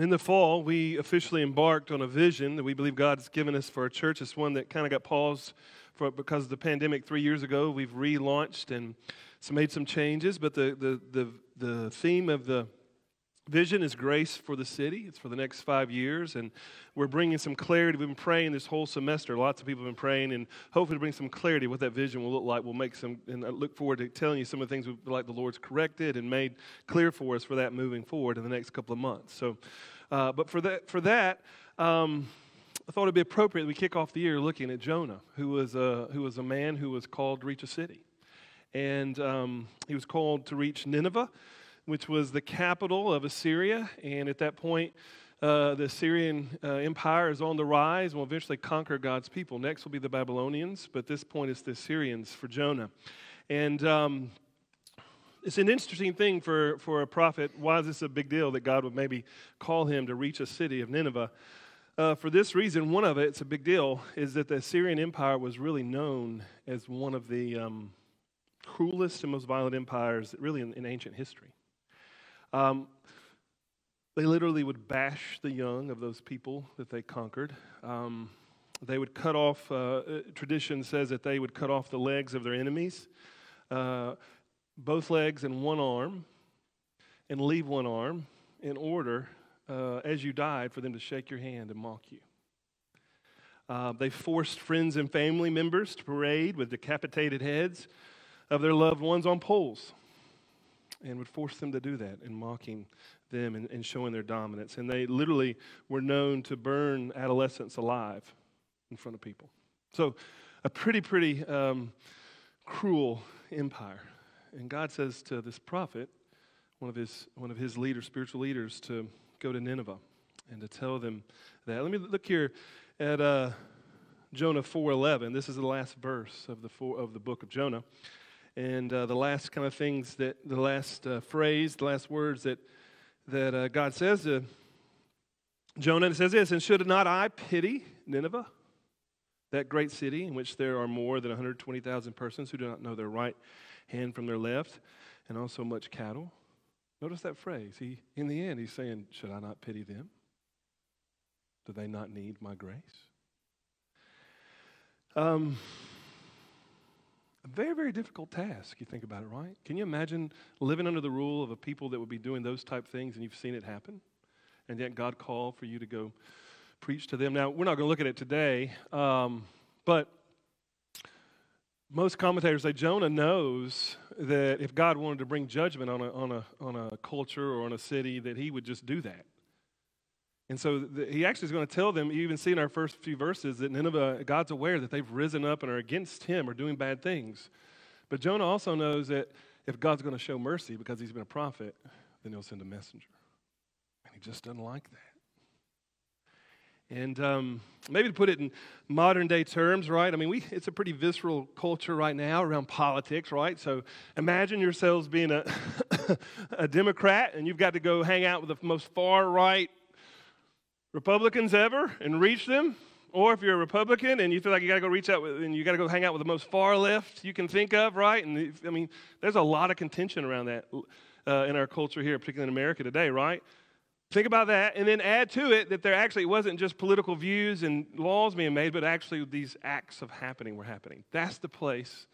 in the fall, we officially embarked on a vision that we believe God's given us for our church. It's one that kind of got paused for, because of the pandemic three years ago. We've relaunched and made some changes, but the, the, the, the theme of the Vision is grace for the city. It's for the next five years, and we're bringing some clarity. We've been praying this whole semester. Lots of people have been praying, and hopefully, bring some clarity what that vision will look like. We'll make some, and I look forward to telling you some of the things we like the Lord's corrected and made clear for us for that moving forward in the next couple of months. So, uh, but for that, for that, um, I thought it'd be appropriate that we kick off the year looking at Jonah, who was a who was a man who was called to reach a city, and um, he was called to reach Nineveh which was the capital of Assyria. And at that point, uh, the Assyrian uh, Empire is on the rise and will eventually conquer God's people. Next will be the Babylonians, but this point is the Assyrians for Jonah. And um, it's an interesting thing for, for a prophet. Why is this a big deal that God would maybe call him to reach a city of Nineveh? Uh, for this reason, one of it, it's a big deal, is that the Assyrian Empire was really known as one of the um, cruelest and most violent empires, really, in, in ancient history. Um, they literally would bash the young of those people that they conquered. Um, they would cut off, uh, tradition says that they would cut off the legs of their enemies, uh, both legs and one arm, and leave one arm in order, uh, as you died, for them to shake your hand and mock you. Uh, they forced friends and family members to parade with decapitated heads of their loved ones on poles and would force them to do that and mocking them and, and, showing their dominance. And they literally were known to burn adolescents alive in front of people. So, a pretty, pretty um, cruel empire. And God says to this prophet, one of his, one of his leaders, spiritual leaders, to go to Nineveh and to tell them that. Let me look here at uh, Jonah 4.11. This is the last verse of the, four, of the book of Jonah. And uh, the last kind of things that, the last uh, phrase, the last words that, that uh, God says to Jonah, it says this, and should not I pity Nineveh, that great city in which there are more than 120,000 persons who do not know their right hand from their left, and also much cattle? Notice that phrase. He, in the end, he's saying, Should I not pity them? Do they not need my grace? Um, a very, very difficult task, you think about it, right? Can you imagine living under the rule of a people that would be doing those type things and you've seen it happen? And yet God called for you to go preach to them. Now, we're not going to look at it today, um, but most commentators say Jonah knows that if God wanted to bring judgment on a, on a, on a culture or on a city, that he would just do that. And so the, he actually is going to tell them, you even see in our first few verses, that Nineveh, God's aware that they've risen up and are against him or doing bad things. But Jonah also knows that if God's going to show mercy because he's been a prophet, then he'll send a messenger. And he just doesn't like that. And um, maybe to put it in modern day terms, right? I mean, we, it's a pretty visceral culture right now around politics, right? So imagine yourselves being a, a Democrat and you've got to go hang out with the most far right Republicans ever and reach them, or if you're a Republican and you feel like you got to go reach out with, and you got to go hang out with the most far left you can think of, right? And I mean, there's a lot of contention around that uh, in our culture here, particularly in America today, right? Think about that, and then add to it that there actually wasn't just political views and laws being made, but actually these acts of happening were happening. That's the place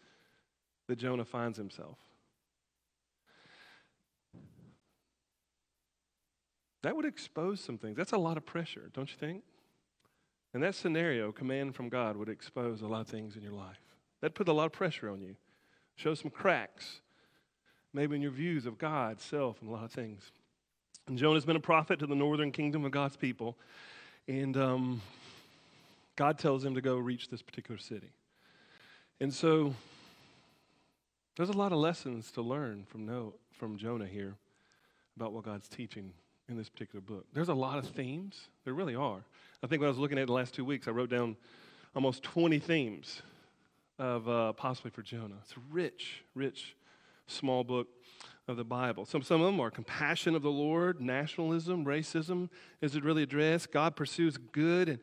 that Jonah finds himself. That would expose some things. That's a lot of pressure, don't you think? And that scenario, command from God, would expose a lot of things in your life. That put a lot of pressure on you. Show some cracks, maybe in your views of God, self, and a lot of things. And Jonah's been a prophet to the northern kingdom of God's people. And um, God tells him to go reach this particular city. And so there's a lot of lessons to learn from, no, from Jonah here about what God's teaching in this particular book. There's a lot of themes. There really are. I think when I was looking at the last two weeks, I wrote down almost 20 themes of uh, possibly for Jonah. It's a rich, rich, small book of the Bible. Some, some of them are compassion of the Lord, nationalism, racism. Is it really addressed? God pursues good and,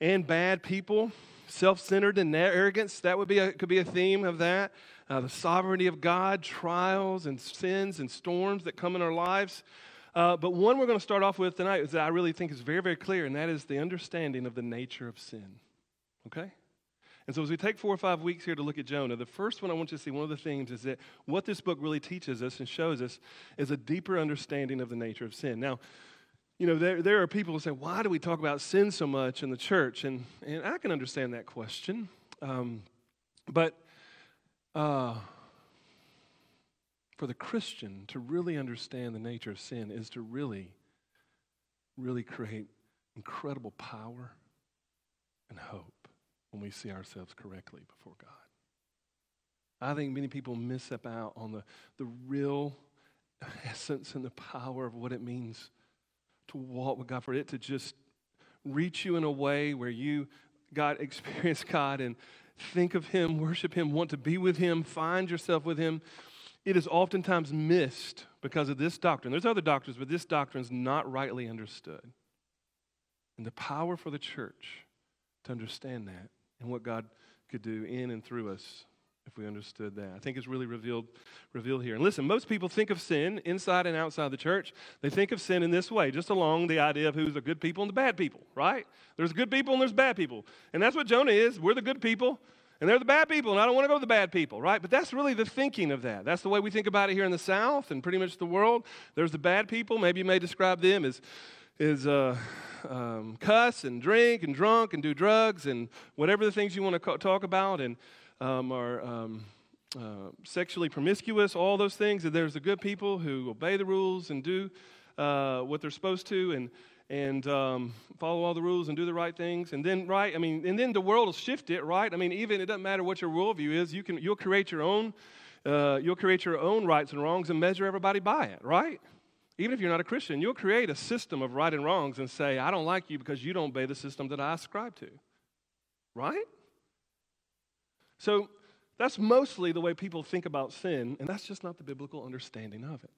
and bad people, self centered and arrogance. That would be a, could be a theme of that. Uh, the sovereignty of God, trials and sins and storms that come in our lives Uh, but one we're going to start off with tonight is that I really think is very, very clear, and that is the understanding of the nature of sin. Okay? And so, as we take four or five weeks here to look at Jonah, the first one I want you to see, one of the themes is that what this book really teaches us and shows us is a deeper understanding of the nature of sin. Now, you know, there, there are people who say, why do we talk about sin so much in the church? And, and I can understand that question. Um, but uh, for the Christian to really understand the nature of sin is to really, really create incredible power and hope when we see ourselves correctly before God. I think many people miss out on the, the real essence and the power of what it means to walk with God, for it to just reach you in a way where you God experience God and think of Him, worship Him, want to be with Him, find yourself with Him it is oftentimes missed because of this doctrine. There's other doctrines, but this doctrine is not rightly understood. And the power for the church to understand that and what God could do in and through us if we understood that. I think it's really revealed, revealed here. And listen, most people think of sin inside and outside the church. They think of sin in this way, just along the idea of who's the good people and the bad people, right? There's good people and there's bad people. And that's what Jonah is. We're the good people and they're the bad people, and I don't want to go to the bad people, right? But that's really the thinking of that. That's the way we think about it here in the South and pretty much the world. There's the bad people. Maybe you may describe them as, as uh, um, cuss and drink and drunk and do drugs and whatever the things you want to co- talk about and um, are um, uh, sexually promiscuous, all those things. And there's the good people who obey the rules and do uh, what they're supposed to. And and um, follow all the rules and do the right things. And then, right, I mean, and then the world will shift it, right? I mean, even it doesn't matter what your worldview is, you can, you'll create your own, uh, you'll create your own rights and wrongs and measure everybody by it, right? Even if you're not a Christian, you'll create a system of right and wrongs and say, I don't like you because you don't obey the system that I ascribe to, right? So that's mostly the way people think about sin, and that's just not the biblical understanding of it.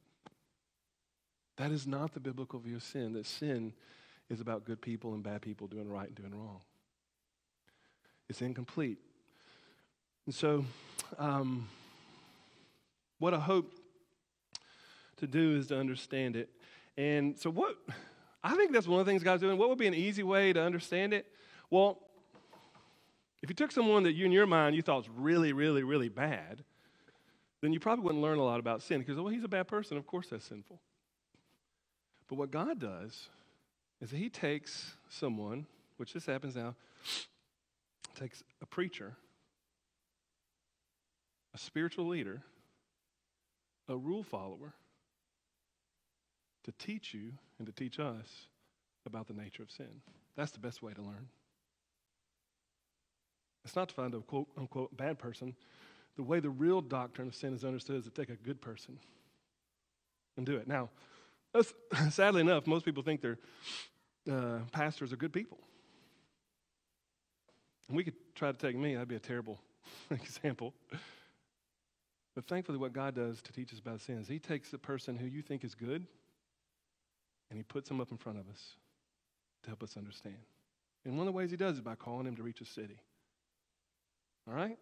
That is not the biblical view of sin, that sin is about good people and bad people doing right and doing wrong. It's incomplete. And so, um, what I hope to do is to understand it. And so, what I think that's one of the things God's doing. What would be an easy way to understand it? Well, if you took someone that you, in your mind, you thought was really, really, really bad, then you probably wouldn't learn a lot about sin because, well, he's a bad person. Of course, that's sinful. But what God does is He takes someone, which this happens now, takes a preacher, a spiritual leader, a rule follower, to teach you and to teach us about the nature of sin. That's the best way to learn. It's not to find a quote unquote bad person. The way the real doctrine of sin is understood is to take a good person and do it. Now, sadly enough, most people think their uh, pastors are good people. And we could try to take me, that'd be a terrible example. But thankfully, what God does to teach us about sin is He takes the person who you think is good and He puts them up in front of us to help us understand. And one of the ways He does is by calling him to reach a city. All right?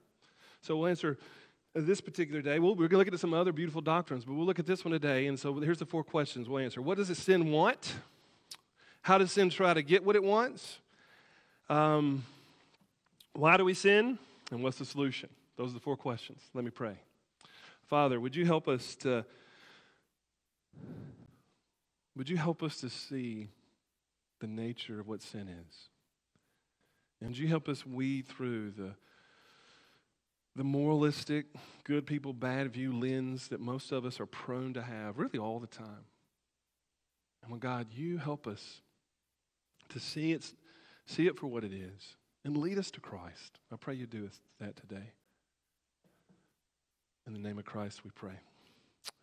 So we'll answer this particular day. We'll, we're going to look at some other beautiful doctrines, but we'll look at this one today. And so here's the four questions we'll answer. What does sin want? How does sin try to get what it wants? Um, why do we sin? And what's the solution? Those are the four questions. Let me pray. Father, would you help us to would you help us to see the nature of what sin is? And would you help us weed through the the moralistic, good people, bad view lens that most of us are prone to have really all the time. And when God, you help us to see it, see it for what it is and lead us to Christ. I pray you do that today. In the name of Christ we pray.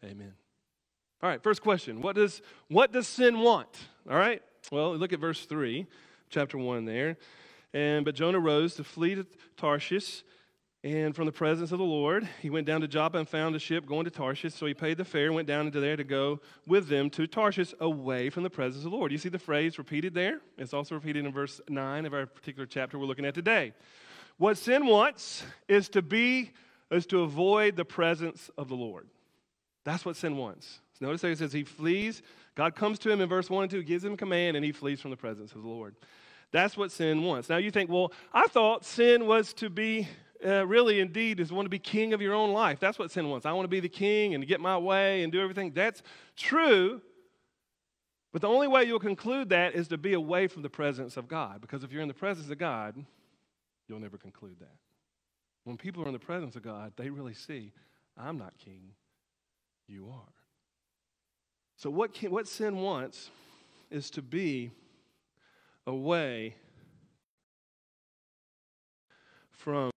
Amen. All right, first question. What does what does sin want? All right? Well, look at verse 3, chapter 1 there. And but Jonah rose to flee to Tarshish and from the presence of the Lord, he went down to Joppa and found a ship going to Tarshish. So he paid the fare and went down into there to go with them to Tarshish away from the presence of the Lord. You see the phrase repeated there? It's also repeated in verse 9 of our particular chapter we're looking at today. What sin wants is to be, is to avoid the presence of the Lord. That's what sin wants. So notice how it says he flees. God comes to him in verse 1 and 2, gives him command, and he flees from the presence of the Lord. That's what sin wants. Now you think, well, I thought sin was to be, uh, really indeed, is want to be king of your own life. That's what sin wants. I want to be the king and get my way and do everything. That's true. But the only way you'll conclude that is to be away from the presence of God. Because if you're in the presence of God, you'll never conclude that. When people are in the presence of God, they really see, I'm not king, you are. So, what, can, what sin wants is to be away from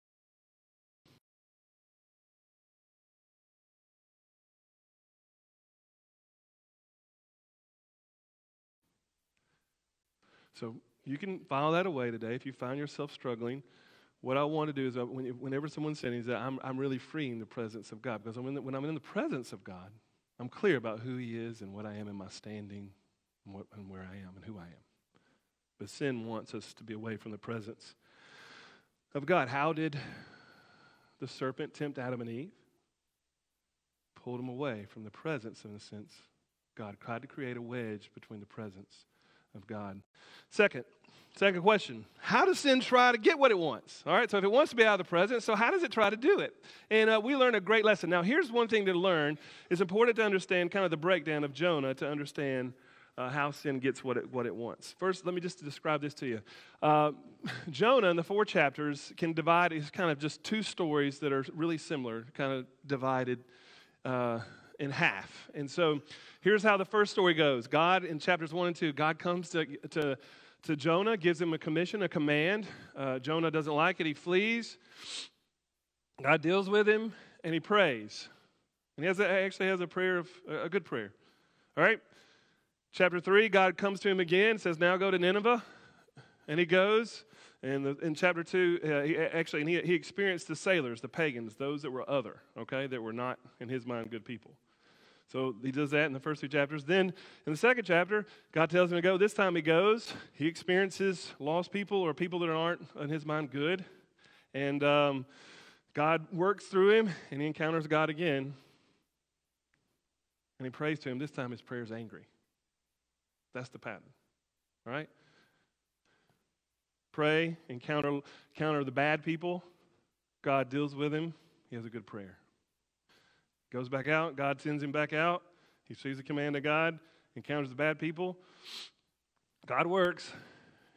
So you can file that away today if you find yourself struggling. What I want to do is, whenever someone's sinning, is that I'm, I'm really freeing the presence of God. Because when, when I'm in the presence of God, I'm clear about who He is and what I am in my standing and, what, and where I am and who I am. But sin wants us to be away from the presence of God. How did the serpent tempt Adam and Eve? Pulled them away from the presence, in a sense. God tried to create a wedge between the presence of God. Second, second question How does sin try to get what it wants? All right, so if it wants to be out of the presence, so how does it try to do it? And uh, we learn a great lesson. Now, here's one thing to learn it's important to understand kind of the breakdown of Jonah to understand uh, how sin gets what it, what it wants. First, let me just describe this to you. Uh, Jonah in the four chapters can divide, it's kind of just two stories that are really similar, kind of divided uh, in half. And so here's how the first story goes God, in chapters one and two, God comes to, to, to Jonah, gives him a commission, a command. Uh, Jonah doesn't like it, he flees. God deals with him, and he prays. And he has a, actually has a prayer of a good prayer. All right? Chapter 3, God comes to him again, says, Now go to Nineveh. And he goes. And the, in chapter 2, uh, he, actually, he, he experienced the sailors, the pagans, those that were other, okay, that were not, in his mind, good people. So he does that in the first two chapters. Then in the second chapter, God tells him to go. This time he goes. He experiences lost people or people that aren't, in his mind, good. And um, God works through him, and he encounters God again. And he prays to him. This time his prayer is angry. That's the pattern. All right? Pray, encounter, encounter the bad people. God deals with him. He has a good prayer. Goes back out. God sends him back out. He sees the command of God, encounters the bad people. God works.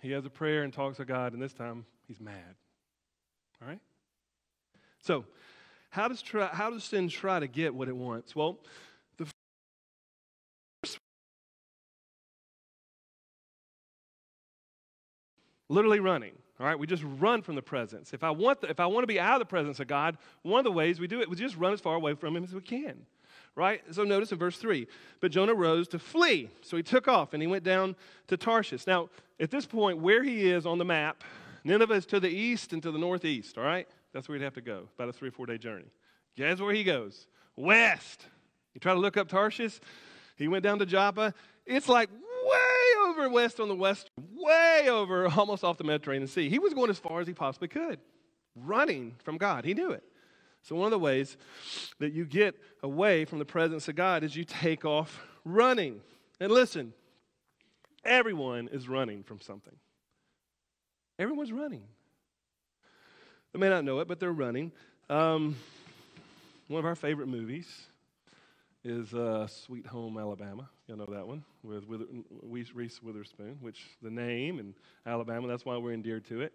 He has a prayer and talks to God, and this time he's mad. All right? So, how does, try, how does sin try to get what it wants? Well, the literally running. All right, we just run from the presence. If I want, the, if I want to be out of the presence of God, one of the ways we do it, we just run as far away from Him as we can. Right? So notice in verse 3 But Jonah rose to flee. So he took off and he went down to Tarshish. Now, at this point, where he is on the map, Nineveh is to the east and to the northeast. All right? That's where he'd have to go, about a three or four day journey. Guess where he goes? West. You try to look up Tarshish. He went down to Joppa. It's like over west on the west, way over almost off the Mediterranean Sea. He was going as far as he possibly could, running from God. He knew it. So, one of the ways that you get away from the presence of God is you take off running. And listen, everyone is running from something. Everyone's running. They may not know it, but they're running. Um, one of our favorite movies is uh, Sweet Home Alabama. Y'all know that one with Wither- Reese Witherspoon, which the name and Alabama, that's why we're endeared to it.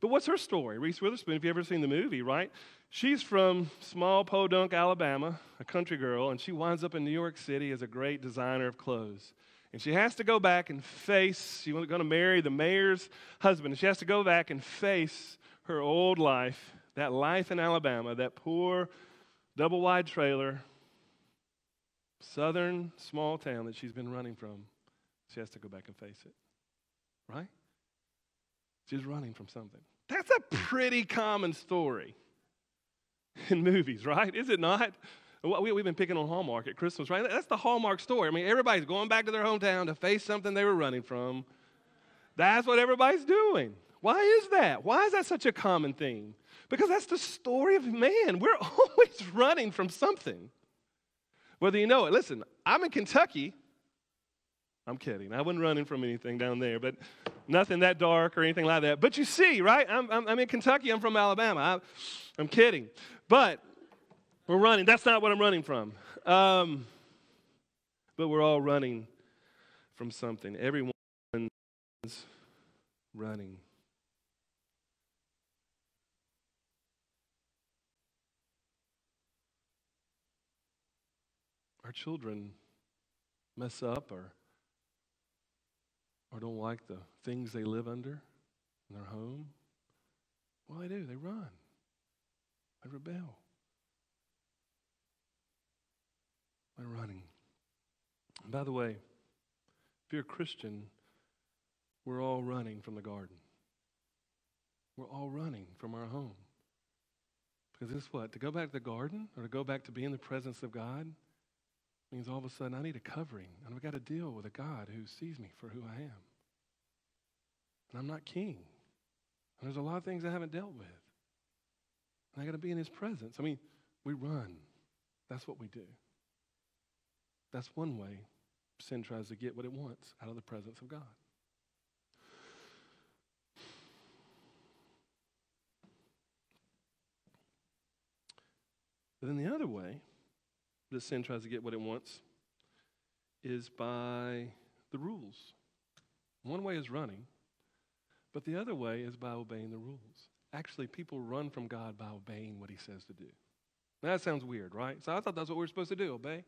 But what's her story? Reese Witherspoon, if you've ever seen the movie, right? She's from small Podunk, Alabama, a country girl, and she winds up in New York City as a great designer of clothes. And she has to go back and face, she's going to marry the mayor's husband, and she has to go back and face her old life, that life in Alabama, that poor double wide trailer southern small town that she's been running from, she has to go back and face it. Right? She's running from something. That's a pretty common story in movies, right? Is it not? We, have been picking on Hallmark at Christmas, right? That's the Hallmark story. I mean, everybody's going back to their hometown to face something they were running from. That's what everybody's doing. Why is that? Why is that such a common theme? Because that's the story of man. We're always running from something. Whether you know it. Listen, I'm in Kentucky. I'm kidding. I wasn't running from anything down there, but nothing that dark or anything like that. But you see, right? I'm, I'm, I'm in Kentucky. I'm from Alabama. I, am kidding. But we're running. That's not what I'm running from. Um, but we're all running from something. Everyone's running. Our children mess up or, or don't like the things they live under in their home. Well, they do. They run. They rebel. They're running. And by the way, if you're a Christian, we're all running from the garden. We're all running from our home. Because this what? To go back to the garden or to go back to be in the presence of God means all of a sudden I need a covering and I've got to deal with a God who sees me for who I am. And I'm not king. And there's a lot of things I haven't dealt with. And I got to be in his presence. I mean, we run. That's what we do. That's one way sin tries to get what it wants out of the presence of God. But then the other way that sin tries to get what it wants is by the rules. One way is running, but the other way is by obeying the rules. Actually, people run from God by obeying what He says to do. Now, that sounds weird, right? So I thought that's what we are supposed to do obey.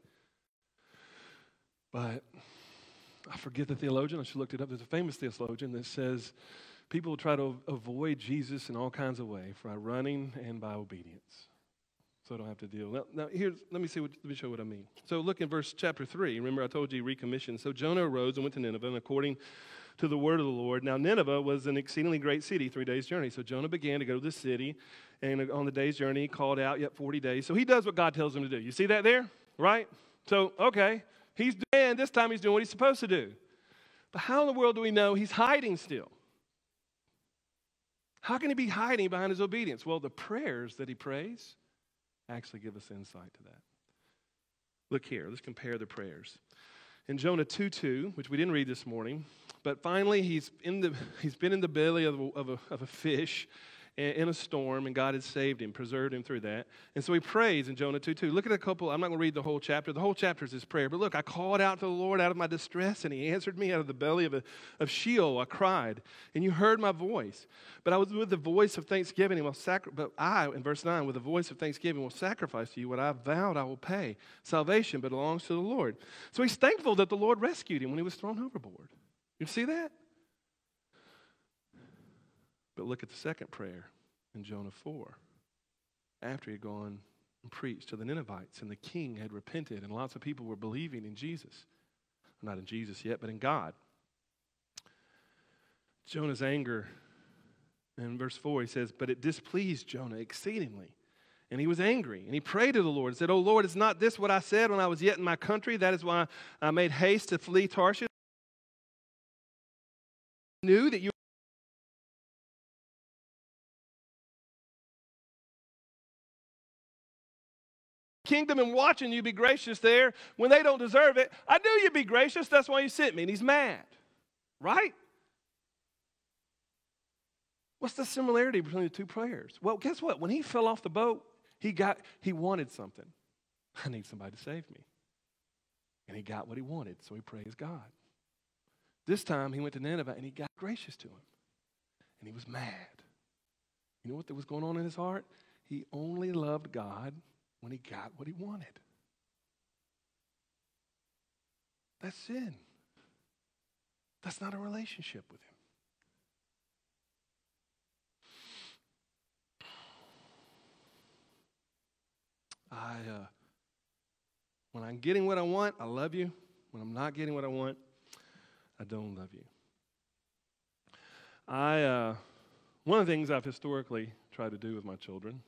But I forget the theologian. I should looked it up. There's a famous theologian that says people try to avoid Jesus in all kinds of ways by running and by obedience. So I don't have to deal. Now, now here's, let me see what, let me show what I mean. So look in verse chapter 3. Remember, I told you recommissioned. So Jonah arose and went to Nineveh, and according to the word of the Lord. Now, Nineveh was an exceedingly great city, three days' journey. So Jonah began to go to the city, and on the day's journey, he called out, yet 40 days. So he does what God tells him to do. You see that there? Right? So, okay, He's doing, this time he's doing what he's supposed to do. But how in the world do we know he's hiding still? How can he be hiding behind his obedience? Well, the prayers that he prays actually give us insight to that. Look here, let's compare the prayers. In Jonah 2 2, which we didn't read this morning, but finally he's, in the, he's been in the belly of a, of a, of a fish in a storm, and God had saved him, preserved him through that. And so he prays in Jonah 2 2. Look at a couple, I'm not going to read the whole chapter. The whole chapter is his prayer. But look, I called out to the Lord out of my distress, and he answered me out of the belly of, a, of Sheol. I cried, and you heard my voice. But I was with the voice of thanksgiving, and will sacri- but I, in verse 9, with the voice of thanksgiving, will sacrifice to you what I vowed I will pay. Salvation belongs to the Lord. So he's thankful that the Lord rescued him when he was thrown overboard. You see that? Look at the second prayer in Jonah 4. After he had gone and preached to the Ninevites, and the king had repented, and lots of people were believing in Jesus. Not in Jesus yet, but in God. Jonah's anger, in verse 4, he says, But it displeased Jonah exceedingly. And he was angry. And he prayed to the Lord and said, Oh Lord, is not this what I said when I was yet in my country? That is why I made haste to flee Tarshish. I knew that you kingdom and watching you be gracious there when they don't deserve it. I knew you'd be gracious. That's why you sent me. And he's mad, right? What's the similarity between the two prayers? Well, guess what? When he fell off the boat, he got he wanted something. I need somebody to save me. And he got what he wanted, so he praised God. This time he went to Nineveh and he got gracious to him. And he was mad. You know what that was going on in his heart? He only loved God when he got what he wanted. That's sin. That's not a relationship with him. I, uh, when I'm getting what I want, I love you. When I'm not getting what I want, I don't love you. I, uh, one of the things I've historically tried to do with my children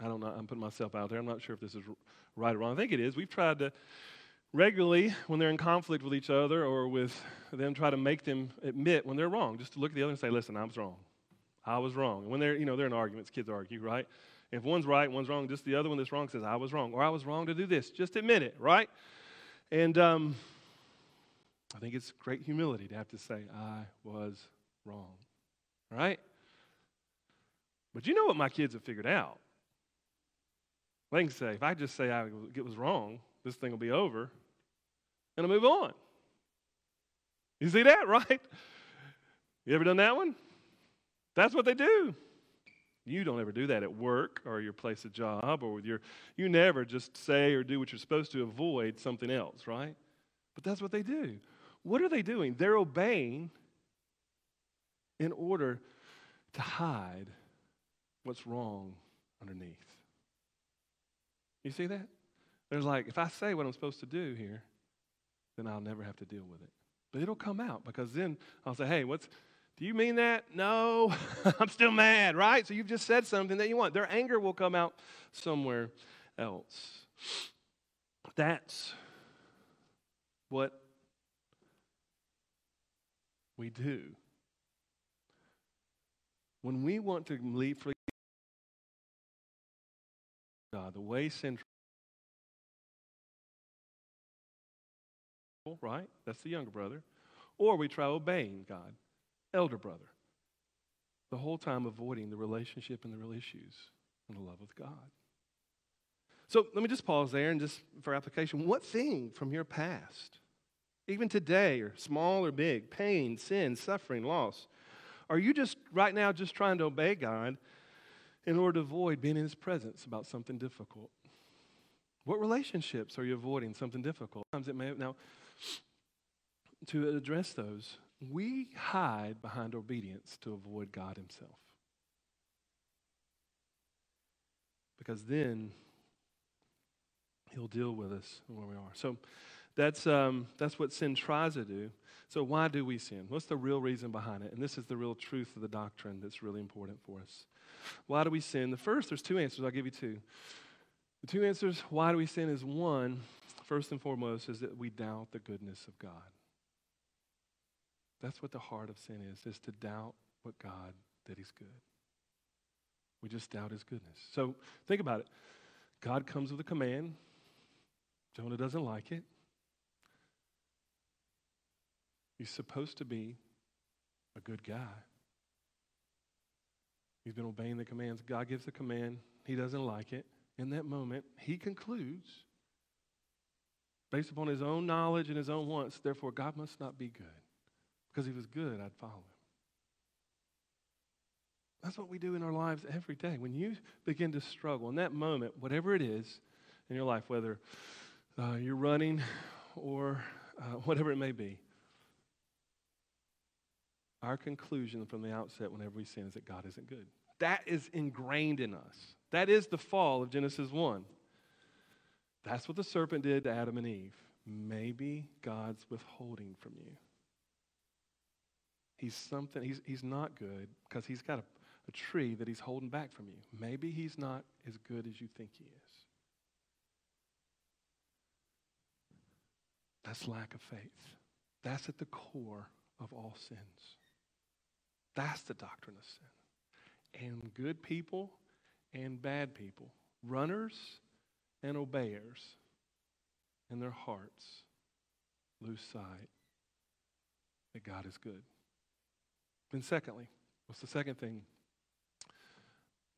I don't know, I'm putting myself out there. I'm not sure if this is right or wrong. I think it is. We've tried to regularly, when they're in conflict with each other or with them, try to make them admit when they're wrong, just to look at the other and say, listen, I was wrong. I was wrong. And when they're, you know, they're in arguments, kids argue, right? If one's right, one's wrong, just the other one that's wrong says, I was wrong, or I was wrong to do this. Just admit it, right? And um, I think it's great humility to have to say, I was wrong, right? But you know what my kids have figured out? They can say, if I just say I, it was wrong, this thing will be over, and I'll move on. You see that, right? You ever done that one? That's what they do. You don't ever do that at work or your place of job or with your, you never just say or do what you're supposed to avoid something else, right? But that's what they do. What are they doing? They're obeying in order to hide what's wrong underneath. You see that? There's like, if I say what I'm supposed to do here, then I'll never have to deal with it. But it'll come out because then I'll say, hey, what's, do you mean that? No, I'm still mad, right? So you've just said something that you want. Their anger will come out somewhere else. That's what we do. When we want to leave for the way sin right? That's the younger brother. Or we try obeying God, elder brother. The whole time avoiding the relationship and the real issues and the love of God. So let me just pause there and just for application. What thing from your past, even today, or small or big, pain, sin, suffering, loss, are you just right now just trying to obey God in order to avoid being in His presence about something difficult? What relationships are you avoiding something difficult? Sometimes it may now to address those, we hide behind obedience to avoid God Himself. Because then He'll deal with us where we are. So that's, um, that's what sin tries to do. So, why do we sin? What's the real reason behind it? And this is the real truth of the doctrine that's really important for us. Why do we sin? The first, there's two answers. I'll give you two. The two answers why do we sin is one, first and foremost, is that we doubt the goodness of God. That's what the heart of sin is, is to doubt what God that He's good. We just doubt His goodness. So think about it. God comes with a command. Jonah doesn't like it. He's supposed to be a good guy. He's been obeying the commands. God gives a command. He doesn't like it. In that moment, he concludes, based upon his own knowledge and his own wants, therefore, God must not be good. Because he was good, I'd follow him. That's what we do in our lives every day. When you begin to struggle, in that moment, whatever it is in your life, whether uh, you're running or uh, whatever it may be, our conclusion from the outset whenever we sin is that God isn't good. That is ingrained in us. That is the fall of Genesis 1. That's what the serpent did to Adam and Eve. Maybe God's withholding from you. He's something, he's, he's not good because he's got a, a tree that he's holding back from you. Maybe he's not as good as you think he is. That's lack of faith. That's at the core of all sins. That's the doctrine of sin. And good people and bad people, runners and obeyers, and their hearts lose sight that God is good. Then, secondly, what's the second thing?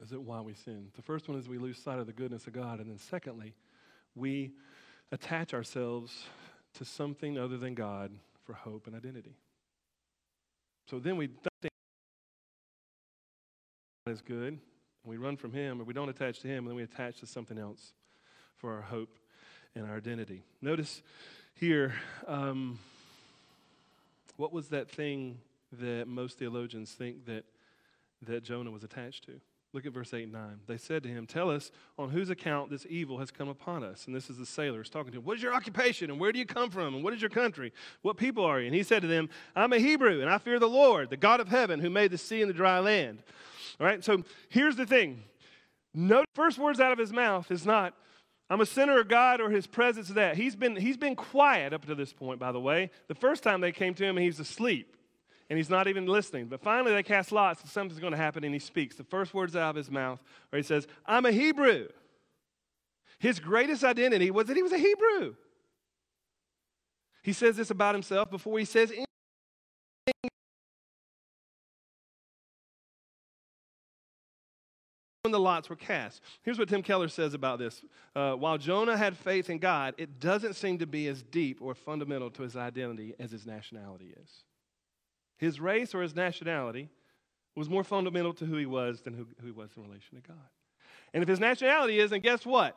Is it why we sin? The first one is we lose sight of the goodness of God. And then, secondly, we attach ourselves to something other than God for hope and identity. So then we is good, we run from Him, or we don't attach to Him, and then we attach to something else for our hope and our identity. Notice here, um, what was that thing that most theologians think that, that Jonah was attached to? Look at verse 8 and 9. They said to him, Tell us on whose account this evil has come upon us. And this is the sailors talking to him. What is your occupation? And where do you come from? And what is your country? What people are you? And he said to them, I'm a Hebrew, and I fear the Lord, the God of heaven, who made the sea and the dry land. All right, so here's the thing. No first words out of his mouth is not, I'm a sinner of God or his presence that. He's been, he's been quiet up to this point, by the way. The first time they came to him, he's asleep. and he's not even listening. But finally, they cast lots, and something's going to happen, and he speaks. The first words out of his mouth, where he says, I'm a Hebrew. His greatest identity was that he was a Hebrew. He says this about himself before he says anything. When the lots were cast. Here's what Tim Keller says about this. Uh, while Jonah had faith in God, it doesn't seem to be as deep or fundamental to his identity as his nationality is. His race or his nationality was more fundamental to who he was than who, who he was in relation to God. And if his nationality is, then guess what?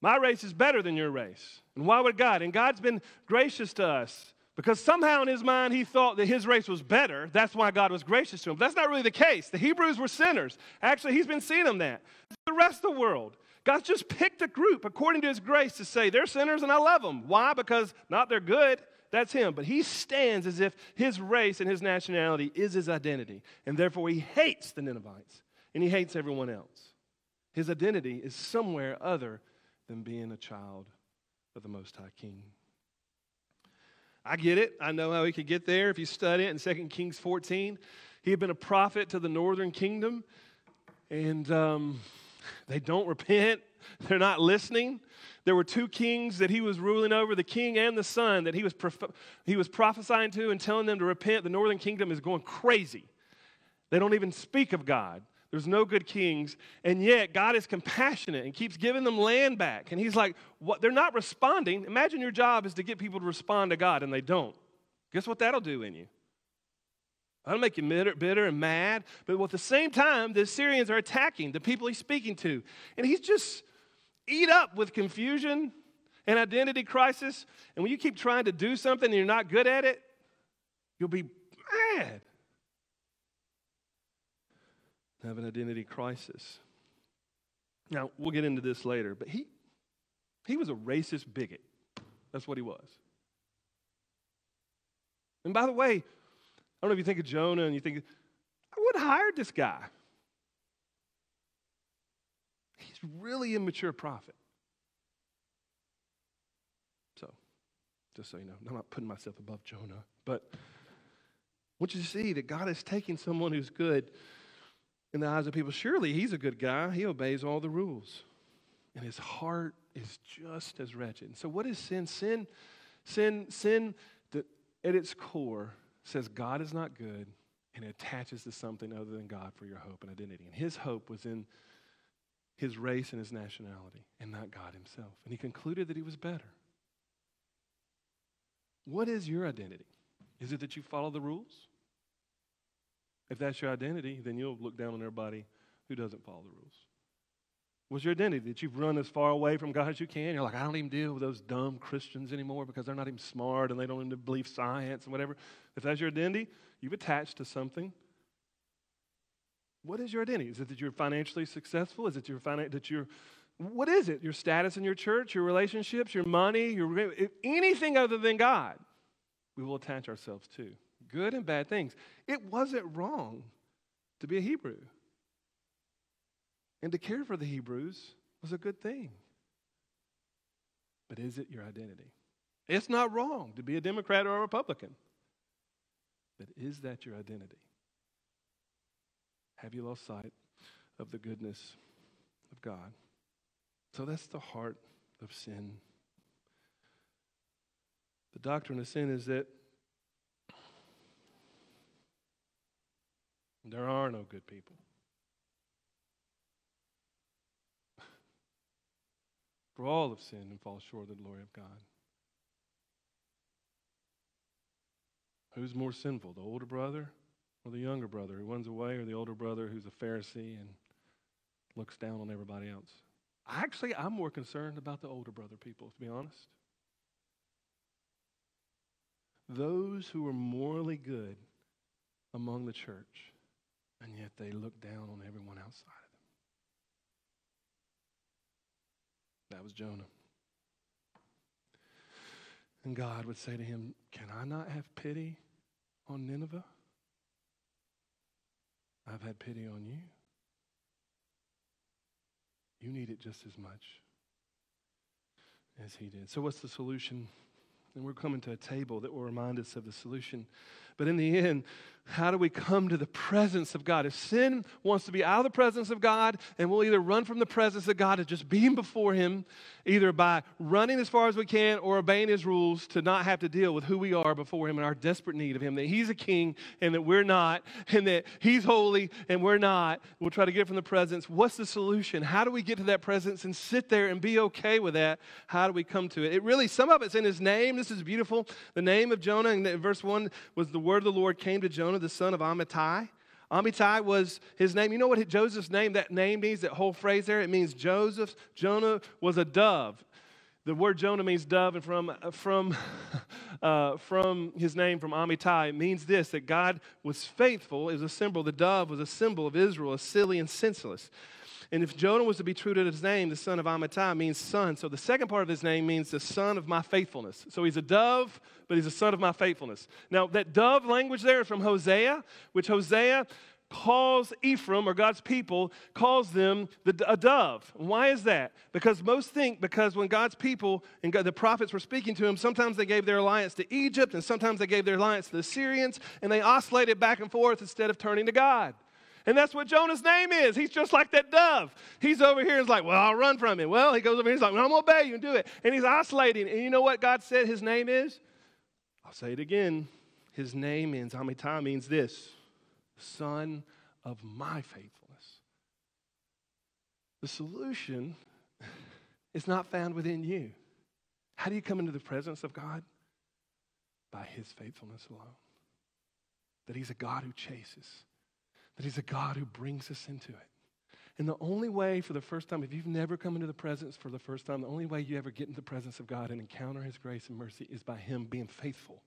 My race is better than your race. And why would God? And God's been gracious to us because somehow in his mind he thought that his race was better. That's why God was gracious to him. That's not really the case. The Hebrews were sinners. Actually, he's been seeing them that. The rest of the world. God's just picked a group according to his grace to say they're sinners and I love them. Why? Because not they're good. That's him. But he stands as if his race and his nationality is his identity. And therefore he hates the Ninevites and he hates everyone else. His identity is somewhere other than being a child of the Most High King. I get it. I know how he could get there if you study it in 2 Kings 14. He had been a prophet to the northern kingdom, and um, they don't repent. They're not listening. There were two kings that he was ruling over, the king and the son, that he was, prof- he was prophesying to and telling them to repent. The northern kingdom is going crazy. They don't even speak of God. There's no good kings. And yet, God is compassionate and keeps giving them land back. And He's like, what? They're not responding. Imagine your job is to get people to respond to God, and they don't. Guess what that'll do in you? That'll make you bitter, bitter and mad. But at the same time, the Assyrians are attacking the people he's speaking to. And he's just eat up with confusion and identity crisis. And when you keep trying to do something and you're not good at it, you'll be mad have an identity crisis. Now, we'll get into this later, but he, he was a racist bigot. That's what he was. And by the way, I don't know if you think of Jonah and you think, I would have hired this guy. He's really immature prophet. So, just so you know, I'm not putting myself above Jonah, but I want you to see that God is taking someone who's good in the eyes of people. Surely he's a good guy. He obeys all the rules. And his heart is just as wretched. So what is sin? Sin, sin, sin at its core says God is not good and it attaches to something other than God for your hope and identity. And his hope was in his race and his nationality and not God himself. And he concluded that he was better. What is your identity? Is it that you follow the rules? If that's your identity, then you'll look down on everybody who doesn't follow the rules. What's your identity? That you've run as far away from God as you can? You're like, I don't even deal with those dumb Christians anymore because they're not even smart and they don't even believe science and whatever. If that's your identity, you've attached to something. What is your identity? Is it that you're financially successful? Is it your finan- that you're what is it? Your status in your church, your relationships, your money, your anything other than God, we will attach ourselves to good and bad things. It wasn't wrong to be a Hebrew. And to care for the Hebrews was a good thing. But is it your identity? It's not wrong to be a Democrat or a Republican. But is that your identity? Have you lost sight of the goodness of God? So that's the heart of sin. The doctrine of sin is that There are no good people. For all have sinned and fall short of the glory of God. Who's more sinful, the older brother or the younger brother who runs away, or the older brother who's a Pharisee and looks down on everybody else? Actually, I'm more concerned about the older brother people, to be honest. Those who are morally good among the church and yet they look down on everyone outside of them. That was Jonah. And God would say to him, Can I not have pity on Nineveh? I've had pity on you. You need it just as much as he did. So, what's the solution? And we're coming to a table that will remind us of the solution. But in the end, how do we come to the presence of God? If sin wants to be out of the presence of God, and we'll either run from the presence of God to just being before Him, either by running as far as we can or obeying His rules to not have to deal with who we are before Him and our desperate need of Him, that He's a king and that we're not, and that He's holy and we're not. We'll try to get from the presence. What's the solution? How do we get to that presence and sit there and be okay with that? How do we come to it? It really, some of it's in His name. This is beautiful. The name of Jonah in verse 1 was the word of the Lord came to Jonah, the son of Amittai. Amittai was his name. You know what Joseph's name, that name means, that whole phrase there? It means Joseph, Jonah was a dove. The word Jonah means dove, and from, from, uh, from his name, from Amittai, it means this that God was faithful is a symbol. The dove was a symbol of Israel, a silly and senseless. And if Jonah was to be true to his name, the son of Amittai means son. So the second part of his name means the son of my faithfulness. So he's a dove, but he's a son of my faithfulness. Now, that dove language there is from Hosea, which Hosea calls Ephraim or God's people, calls them the, a dove. Why is that? Because most think because when God's people and God, the prophets were speaking to him, sometimes they gave their alliance to Egypt and sometimes they gave their alliance to the Syrians and they oscillated back and forth instead of turning to God. And that's what Jonah's name is. He's just like that dove. He's over here, he's like, Well, I'll run from it. Well, he goes over here, he's like, well, I'm going to obey you and do it. And he's oscillating. And you know what God said his name is? I'll say it again. His name means, Amittai means this Son of my faithfulness. The solution is not found within you. How do you come into the presence of God? By his faithfulness alone. That he's a God who chases that He's a God who brings us into it. And the only way for the first time, if you've never come into the presence for the first time, the only way you ever get into the presence of God and encounter His grace and mercy is by Him being faithful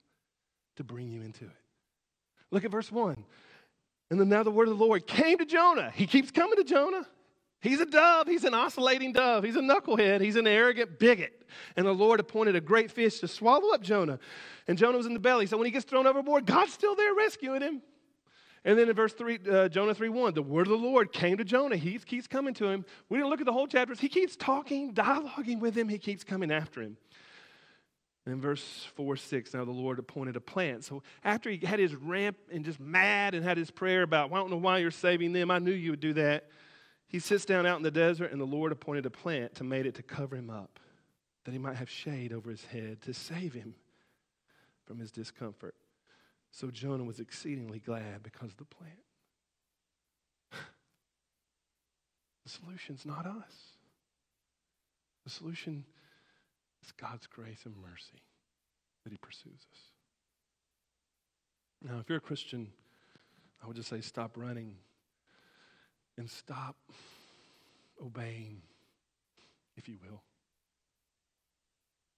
to bring you into it. Look at verse 1. And then now the word of the Lord came to Jonah. He keeps coming to Jonah. He's a dove. He's an oscillating dove. He's a knucklehead. He's an arrogant bigot. And the Lord appointed a great fish to swallow up Jonah. And Jonah was in the belly. So when he gets thrown overboard, God's still there rescuing him. And then in verse 3, uh, Jonah 3 1, the word of the Lord came to Jonah. He keeps coming to him. We didn't look at the whole chapters. He keeps talking, dialoguing with him. He keeps coming after him. And in verse 4 6, now the Lord appointed a plant. So after he had his ramp and just mad and had his prayer about, I don't know why you're saving them, I knew you would do that. He sits down out in the desert, and the Lord appointed a plant to made it to cover him up, that he might have shade over his head to save him from his discomfort. So Jonah was exceedingly glad because of the plant. The solution's not us. The solution is God's grace and mercy that He pursues us. Now, if you're a Christian, I would just say stop running and stop obeying, if you will,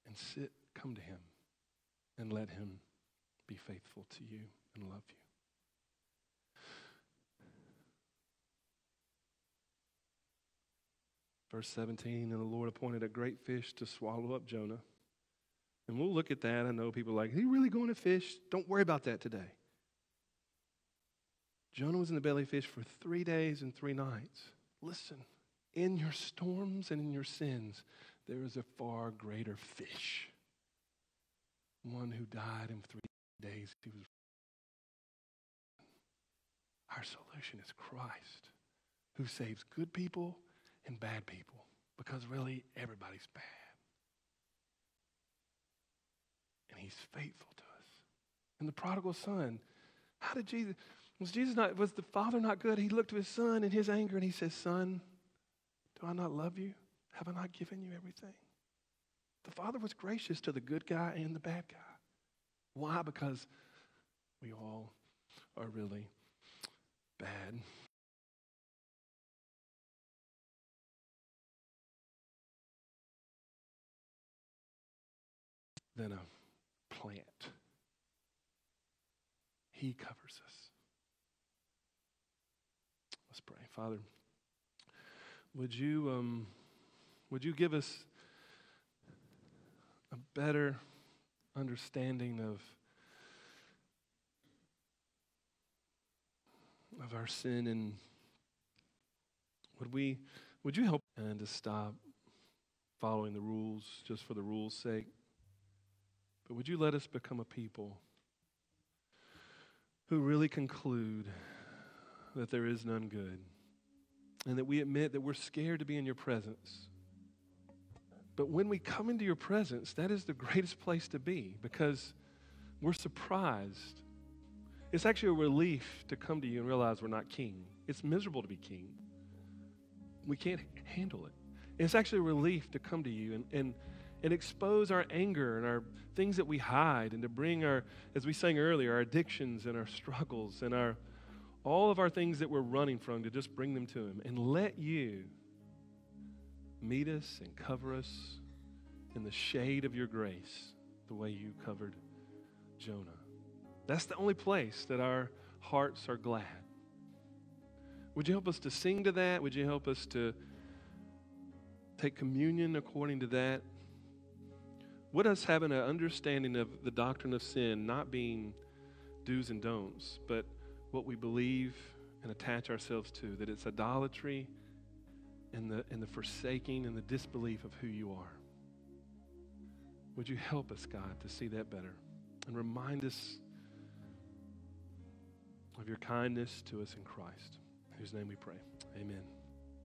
and sit, come to Him, and let Him be faithful to you and love you. Verse 17, and the Lord appointed a great fish to swallow up Jonah. And we'll look at that. I know people are like, he really going to fish? Don't worry about that today. Jonah was in the belly of fish for three days and three nights. Listen, in your storms and in your sins, there is a far greater fish. One who died in three days he was. Our solution is Christ, who saves good people and bad people, because really everybody's bad. And he's faithful to us. And the prodigal son, how did Jesus, was Jesus not, was the father not good? He looked to his son in his anger and he says, Son, do I not love you? Have I not given you everything? The father was gracious to the good guy and the bad guy. Why? Because we all are really bad. Than a plant. He covers us. Let's pray. Father, would you, um, would you give us a better understanding of, of our sin and would we would you help and to stop following the rules just for the rules sake but would you let us become a people who really conclude that there is none good and that we admit that we're scared to be in your presence. But when we come into your presence, that is the greatest place to be because we're surprised. It's actually a relief to come to you and realize we're not king. It's miserable to be king. We can't handle it. It's actually a relief to come to you and, and, and expose our anger and our things that we hide and to bring our, as we sang earlier, our addictions and our struggles and our all of our things that we're running from to just bring them to Him and let you meet us and cover us in the shade of your grace the way you covered Jonah. That's the only place that our hearts are glad. Would you help us to sing to that? Would you help us to take communion according to that? Would us having an understanding of the doctrine of sin not being do's and don'ts, but what we believe and attach ourselves to, that it's idolatry and the, and the forsaking and the disbelief of who you are. Would you help us, God, to see that better and remind us of your kindness to us in Christ, whose name we pray. Amen.